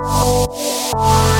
Música